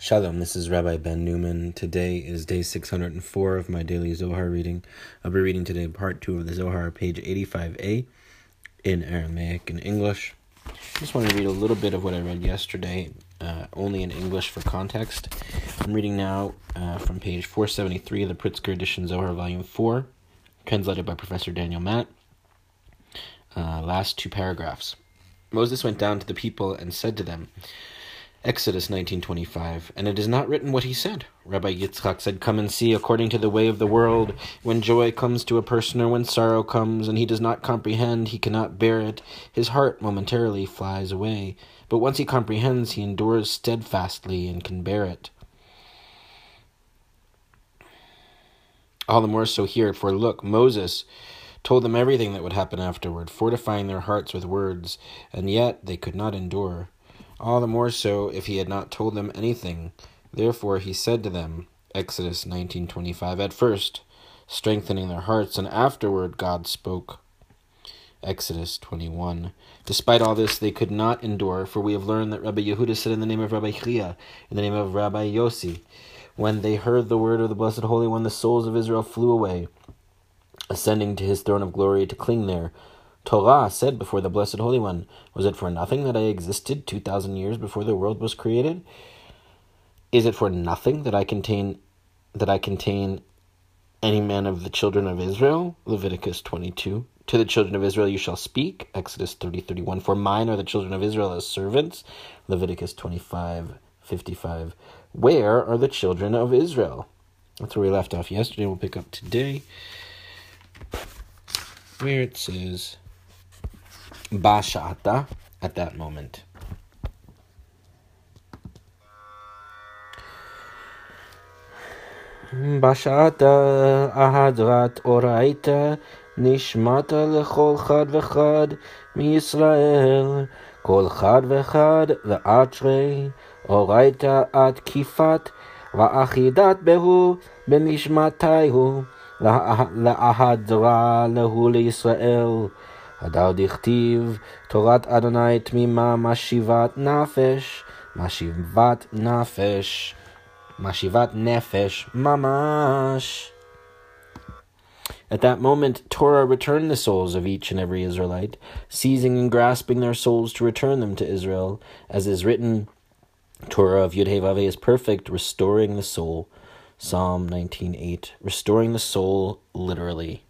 Shalom, this is Rabbi Ben Newman. Today is day 604 of my daily Zohar reading. I'll be reading today part 2 of the Zohar, page 85a, in Aramaic and English. I just want to read a little bit of what I read yesterday, uh, only in English for context. I'm reading now uh, from page 473 of the Pritzker edition Zohar, volume 4, translated by Professor Daniel Matt. Uh, last two paragraphs. Moses went down to the people and said to them, Exodus 19:25, and it is not written what he said. Rabbi Yitzchak said, "Come and see according to the way of the world. When joy comes to a person or when sorrow comes and he does not comprehend, he cannot bear it. His heart momentarily flies away, but once he comprehends, he endures steadfastly and can bear it." All the more so here, for look, Moses told them everything that would happen afterward, fortifying their hearts with words, and yet they could not endure all the more so if he had not told them anything. Therefore he said to them, Exodus 19:25 at first, strengthening their hearts, and afterward God spoke. Exodus 21. Despite all this, they could not endure, for we have learned that Rabbi Yehuda said in the name of Rabbi Chia, in the name of Rabbi Yossi, when they heard the word of the Blessed Holy One, the souls of Israel flew away, ascending to his throne of glory to cling there. Torah said before the Blessed Holy One, Was it for nothing that I existed 2,000 years before the world was created? Is it for nothing that I contain that I contain any man of the children of Israel? Leviticus 22. To the children of Israel you shall speak. Exodus 30, 31. For mine are the children of Israel as servants. Leviticus 25, 55. Where are the children of Israel? That's where we left off yesterday. We'll pick up today. Where it says Bashata at that moment. Bashata ahadrat oraita nishmata lechol chad vechad מישראל כל חד וחד ואתרי אורייתא עד כיפת ואחידת בהו בנשמתיהו לההדרה להו לישראל הדר דכתיב, תורת אדוני תמימה משיבת נפש, משיבת נפש, משיבת נפש, ממש. At that moment, Torah returned the souls of each and every Israelite, seizing and grasping their souls to return them to Israel, as is written, Torah of Yud is perfect, restoring the soul. Psalm 19.8, restoring the soul literally.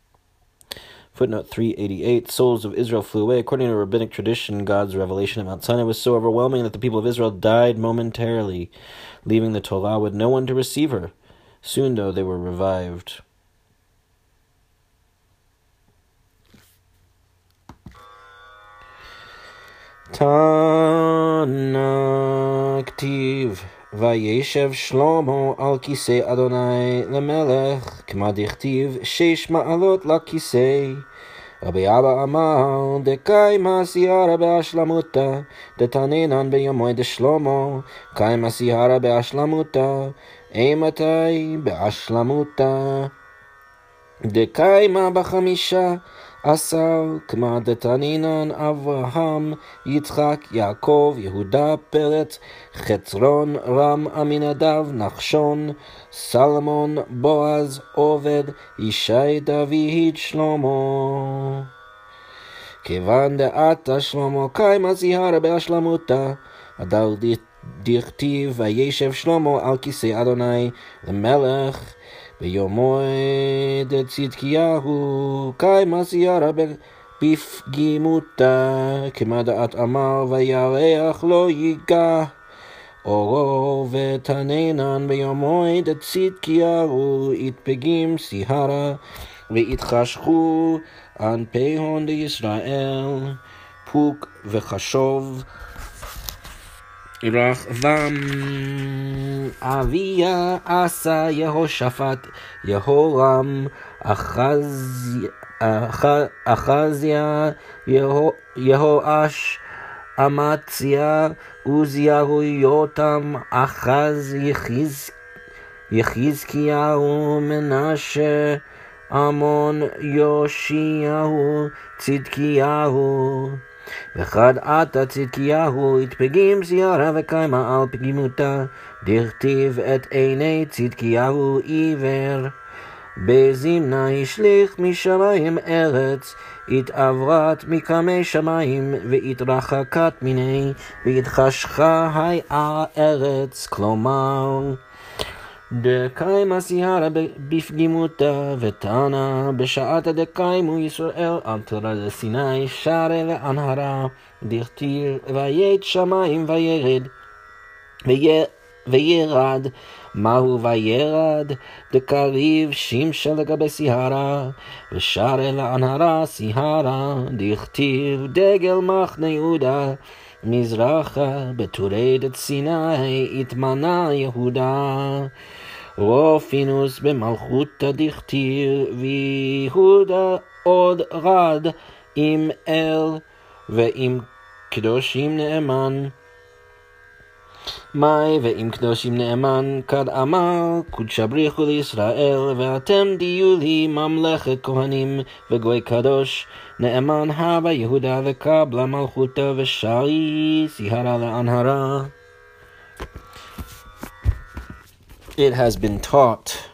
Footnote 388 Souls of Israel flew away. According to rabbinic tradition, God's revelation at Mount Sinai was so overwhelming that the people of Israel died momentarily, leaving the Torah with no one to receive her. Soon, though, they were revived. Tanaktiv. וישב שלמה על כיסא אדוני למלך, כמה דכתיב שש מעלות לכיסא. רבי אבא אמר, דקיימא סיירא בהשלמותא, דתנינן ביומוי דשלמה, קיימא סיירא בהשלמותא, אימתי בהשלמותא. דקיימא בחמישה עשר, כמה דתנינן אברהם, יצחק, יעקב, יהודה, פרץ, חצרון, רם, עמינדב, נחשון, סלמון, בועז, עובד, ישי, דוד, שלמה. כיוון דעתה שלמה קיימה זיהרה בהשלמותה, הדל דכתיב וישב שלמה על כיסא אדוני למלך ביומוי דצדקיהו קיימה סיירה בפגימותה, כמה דעת אמר וירח לא ייגע. אורו ותננן ביומוי דצדקיהו יתפגים סיירה ויתחשכו אנפיהון לישראל פוק וחשוב רחבם אביה עשה יהושפט יהורם אחזיה יהואש אמציה עוזיהו יותם אחז יחזקיהו מנשה עמון יאשיהו צדקיהו וחד עתה צדקיהו התפגים שיערה וקיימה על פגימותה, דכתיב את עיני צדקיהו עיוור. בזמנה השליך משמיים ארץ, התעברת מקמי שמיים, והתרחקת מיני, והתחשכה הארץ, כלומר. דקיימה סיירה בפגימותה, ותנא בשעת דקיימו ישראל על תורה לסיני, שרה לאנהרה, דכתיר ויית שמיים וירד, וירד, מהו וירד, דקריב שימשה לגבי סיהרה, ושרה לאנהרה סיהרה, דכתיב דגל מחנה יהודה. מזרחה בתורדת סיני התמנה יהודה. רופינוס במלכותא דכתיר ויהודה עוד רד עם אל ועם קדושים נאמן. מאי ואם קדושים נאמן כד אמר קודשא בריחו לישראל ואתם תהיו לי ממלכת כהנים וגוי קדוש נאמן הווה יהודה וקבלה מלכותא ושרי סיהרה לאנהרה It has been taught.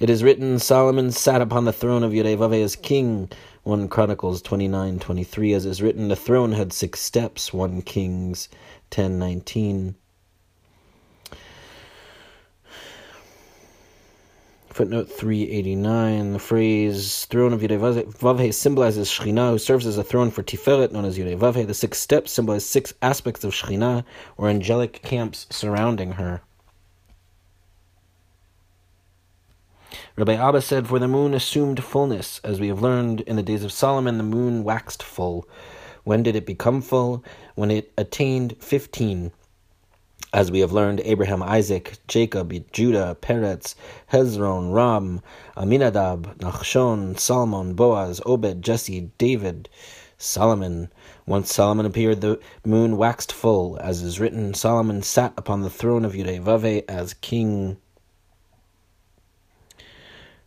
It is written Solomon sat upon the throne of Yudevave as king. 1 Chronicles 29 23. As is written, the throne had six steps. 1 Kings 10 19. Footnote 389, the phrase throne of Yudevavhe symbolizes Shekhinah, who serves as a throne for Tiferet, known as Yudevavhe. The six steps symbolize six aspects of Shekhinah, or angelic camps surrounding her. Rabbi Abba said, For the moon assumed fullness. As we have learned in the days of Salmon, the moon waxed full. When did it become full? When it attained 15. As we have learned, Abraham, Isaac, Jacob, Judah, Peretz, Hezron, Ram, Aminadab, Nachshon, Solomon, Boaz, Obed, Jesse, David, Solomon. Once Solomon appeared, the moon waxed full. As is written, Solomon sat upon the throne of Yudevave as king.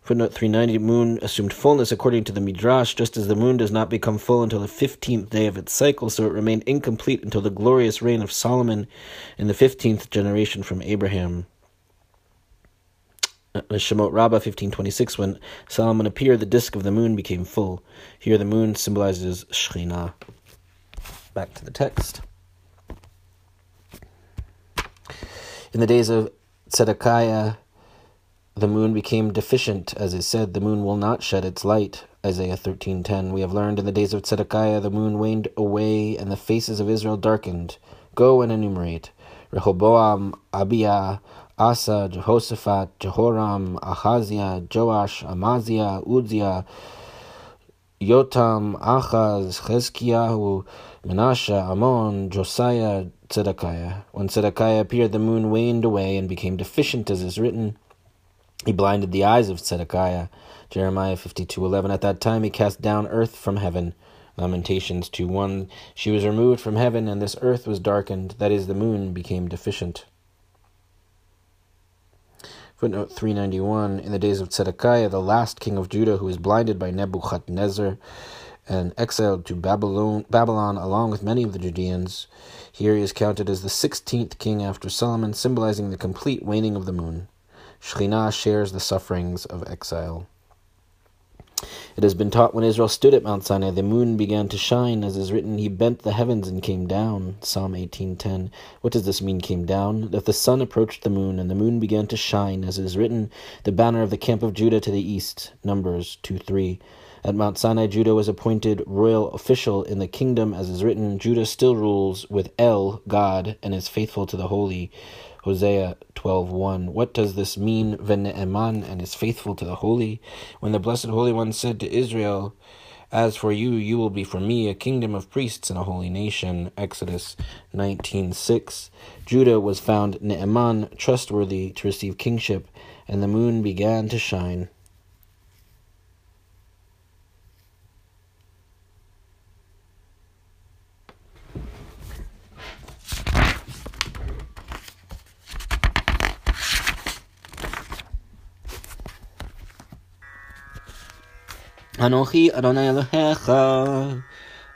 Footnote 390 Moon assumed fullness according to the Midrash, just as the moon does not become full until the 15th day of its cycle, so it remained incomplete until the glorious reign of Solomon in the 15th generation from Abraham. Uh, Shemot Rabbah 1526, when Solomon appeared, the disk of the moon became full. Here the moon symbolizes Shekhinah. Back to the text. In the days of Zedekiah, the moon became deficient, as is said, the moon will not shed its light. Isaiah 13:10. We have learned in the days of Zedekiah the moon waned away and the faces of Israel darkened. Go and enumerate. Rehoboam, Abia, Asa, Jehoshaphat, Jehoram, Ahaziah, Joash, Amaziah, Uzziah, Yotam, Achaz, Chezkiyahu, Menashe, Amon, Josiah, Zedekiah. When Zedekiah appeared, the moon waned away and became deficient, as is written. He blinded the eyes of Zedekiah. Jeremiah 52:11 At that time he cast down earth from heaven. Lamentations 2:1 She was removed from heaven and this earth was darkened that is the moon became deficient. Footnote 391 In the days of Zedekiah the last king of Judah who was blinded by Nebuchadnezzar and exiled to Babylon, Babylon along with many of the Judeans. Here he is counted as the 16th king after Solomon, symbolizing the complete waning of the moon. Shekhinah shares the sufferings of exile. It has been taught when Israel stood at Mount Sinai, the moon began to shine, as is written, He bent the heavens and came down. Psalm 18.10. What does this mean, came down? That the sun approached the moon, and the moon began to shine, as is written, the banner of the camp of Judah to the east. Numbers 2.3. At Mount Sinai, Judah was appointed royal official in the kingdom, as is written, Judah still rules with El, God, and is faithful to the holy. Hosea 12:1. What does this mean? Vene'eman and is faithful to the holy. When the blessed Holy One said to Israel, "As for you, you will be for me a kingdom of priests and a holy nation." Exodus 19:6. Judah was found Ne'eman trustworthy to receive kingship, and the moon began to shine. Anochi Adonai Elohecha,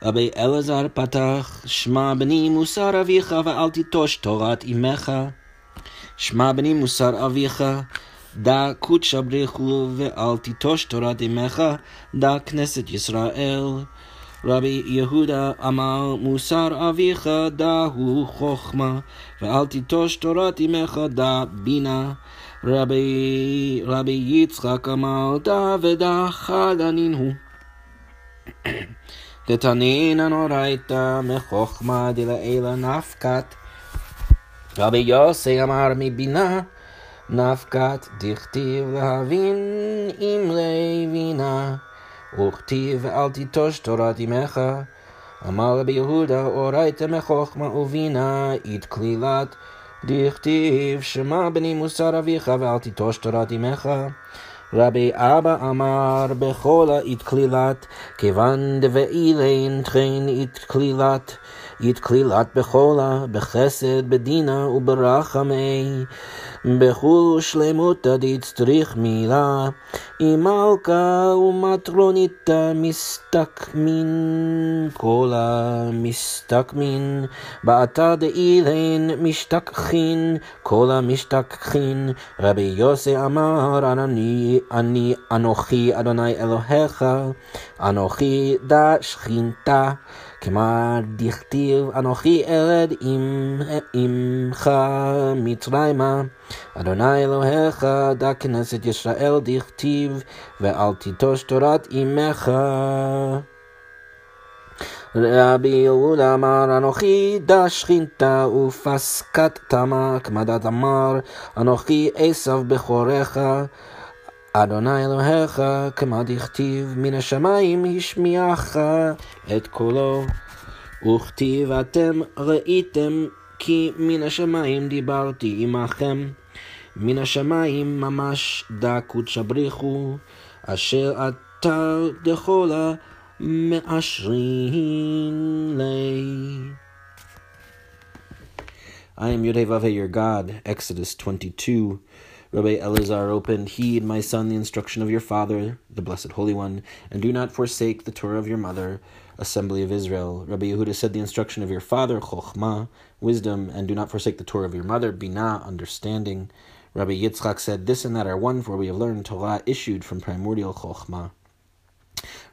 רבי אלעזר פתח, שמע בני מוסר אביך ואל תיטוש תורת אמך. שמע בני מוסר אביך, דע קודשא בריחו ואל תיטוש תורת אמך, דע כנסת ישראל. רבי יהודה אמר מוסר אביך דע הוא חוכמה, ואל תיטוש תורת אמך דע בינה. רבי, רבי יצחק אמר דע ודע חלנין הוא. דתנינן אורייתא מחוכמה דלעילא נפקת. רבי יוסי אמר מבינה נפקת דכתיב להבין אם לבינה וכתיב אל תיטוש תורת אמך אמר רבי יהודה אורייתא מחוכמה ובינה אית כלילת דכתיב שמע בני מוסר אביך ואל תיטוש תורת אמך. רבי אבא אמר בכל אית כלילת כיוון דבעילין תכן אית כלילת אית כלילת בחולה, בחסד, בדינה וברחמי, בחול שלמותא דצטריך מילה, אם מלכה ומטרוניתא מסתכמין, קולה מסתכמין, בעתה דאילן משתכחין, קולה משתכחין, רבי יוסי אמר, אני, אני אנוכי אדוני אלוהיך, אנוכי דה שכינתה. כלומר, דכתיב אנוכי ארד עמך מצרימה, אדוני אלוהיך דע כנסת ישראל דכתיב, ואל תיטוש תורת אמך. רבי יהודה אמר אנוכי דע שכינתה ופסקת תמה, כמדת אמר אנוכי עשו בכורך. אדוני אלוהיך, כמה דכתיב, מן השמיים השמיעך את קולו. וכתיב אתם ראיתם כי מן השמיים דיברתי עמכם. מן השמיים ממש דא קודשא בריחו, אשר אתה דכולה מאשרין לי. I am Yodhevave, your God. Exodus 22. Rabbi Elazar opened, Heed, my son, the instruction of your father, the Blessed Holy One, and do not forsake the Torah of your mother, Assembly of Israel. Rabbi Yehuda said, The instruction of your father, Chokhmah, wisdom, and do not forsake the Torah of your mother, Binah, understanding. Rabbi Yitzchak said, This and that are one, for we have learned Torah issued from primordial Chokhmah.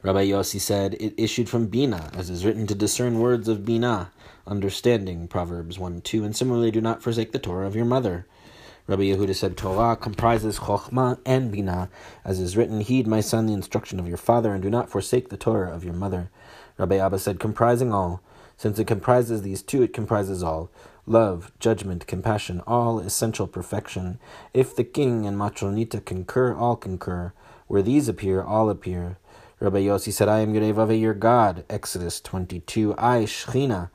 Rabbi Yossi said, It issued from Bina, as is written to discern words of Bina, understanding, Proverbs 1 2, and similarly, do not forsake the Torah of your mother. Rabbi Yehuda said, Torah comprises Chokhmah and Binah, as is written, Heed, my son, the instruction of your father, and do not forsake the Torah of your mother. Rabbi Abba said, comprising all. Since it comprises these two, it comprises all. Love, judgment, compassion, all essential perfection. If the king and Matronita concur, all concur. Where these appear, all appear. Rabbi Yossi said, I am Yudhevavhe, your God. Exodus 22. I, Shechina,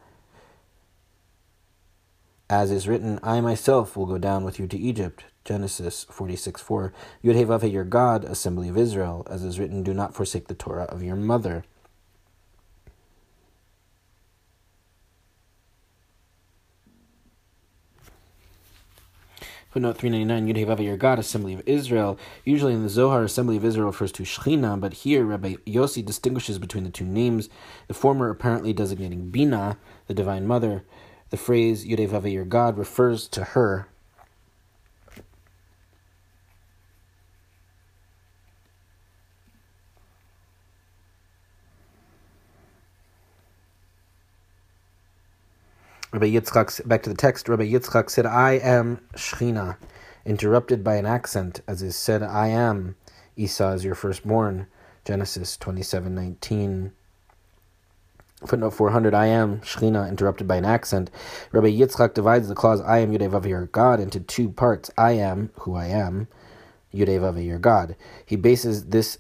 as is written, I myself will go down with you to Egypt. Genesis 46 4. Yudhevavhe, your God, assembly of Israel. As is written, do not forsake the Torah of your mother. Footnote 399, Yudhevavhe, your God, assembly of Israel. Usually in the Zohar, assembly of Israel refers to Shechina, but here Rabbi Yossi distinguishes between the two names, the former apparently designating Bina, the divine mother, the phrase Yudevave, your God, refers to her. Rabbi Yitzchak, back to the text, Rabbi Yitzchak said, I am Shechina, interrupted by an accent, as is said, I am, Esau is your firstborn, Genesis 27 19. Footnote 400, I am, Shechina, interrupted by an accent. Rabbi Yitzchak divides the clause, I am Yudevav, your God, into two parts. I am, who I am, Yudevav, your God. He bases this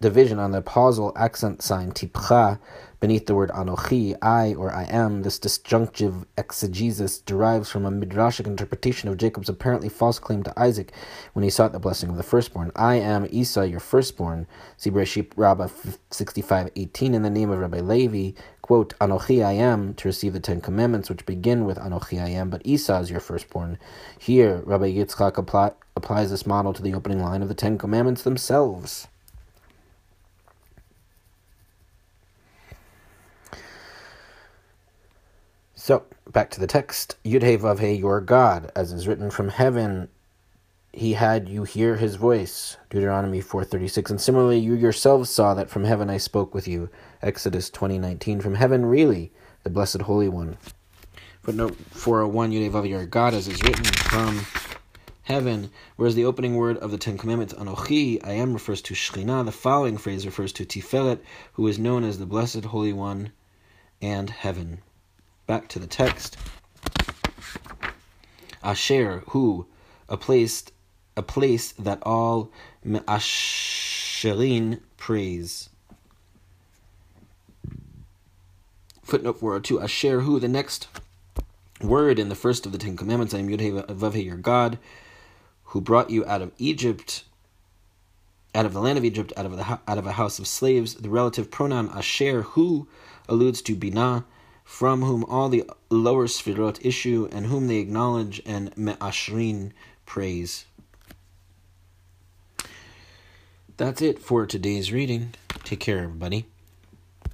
division on the pausal accent sign, tipcha, beneath the word anochi, I or I am, this disjunctive exegesis derives from a midrashic interpretation of Jacob's apparently false claim to Isaac when he sought the blessing of the firstborn. I am Esau, your firstborn. See Bereshit Rabbah 65:18 in the name of Rabbi Levi, quote, Anochi I am, to receive the Ten Commandments, which begin with Anochi I am, but Esau is your firstborn. Here, Rabbi Yitzchak apply, applies this model to the opening line of the Ten Commandments themselves. So, back to the text. Yudhe Vavhe, your God, as is written from heaven, he had you hear his voice. Deuteronomy 4.36. And similarly, you yourselves saw that from heaven I spoke with you. Exodus 20.19. From heaven, really, the Blessed Holy One. Footnote 401, Yudhe Vavhe, your God, as is written from heaven, whereas the opening word of the Ten Commandments, Anochi, I am, refers to Shekhinah. The following phrase refers to Tiferet, who is known as the Blessed Holy One and heaven. Back to the text. Asher, who, a place, a place that all Asherin praise. Footnote 402, Asher, who, the next word in the first of the Ten Commandments, I am Yudhe your God, who brought you out of Egypt, out of the land of Egypt, out of the out of a house of slaves. The relative pronoun asher, who, alludes to binah, from whom all the lower sfirot issue, and whom they acknowledge and me'ashrin praise. That's it for today's reading. Take care, everybody.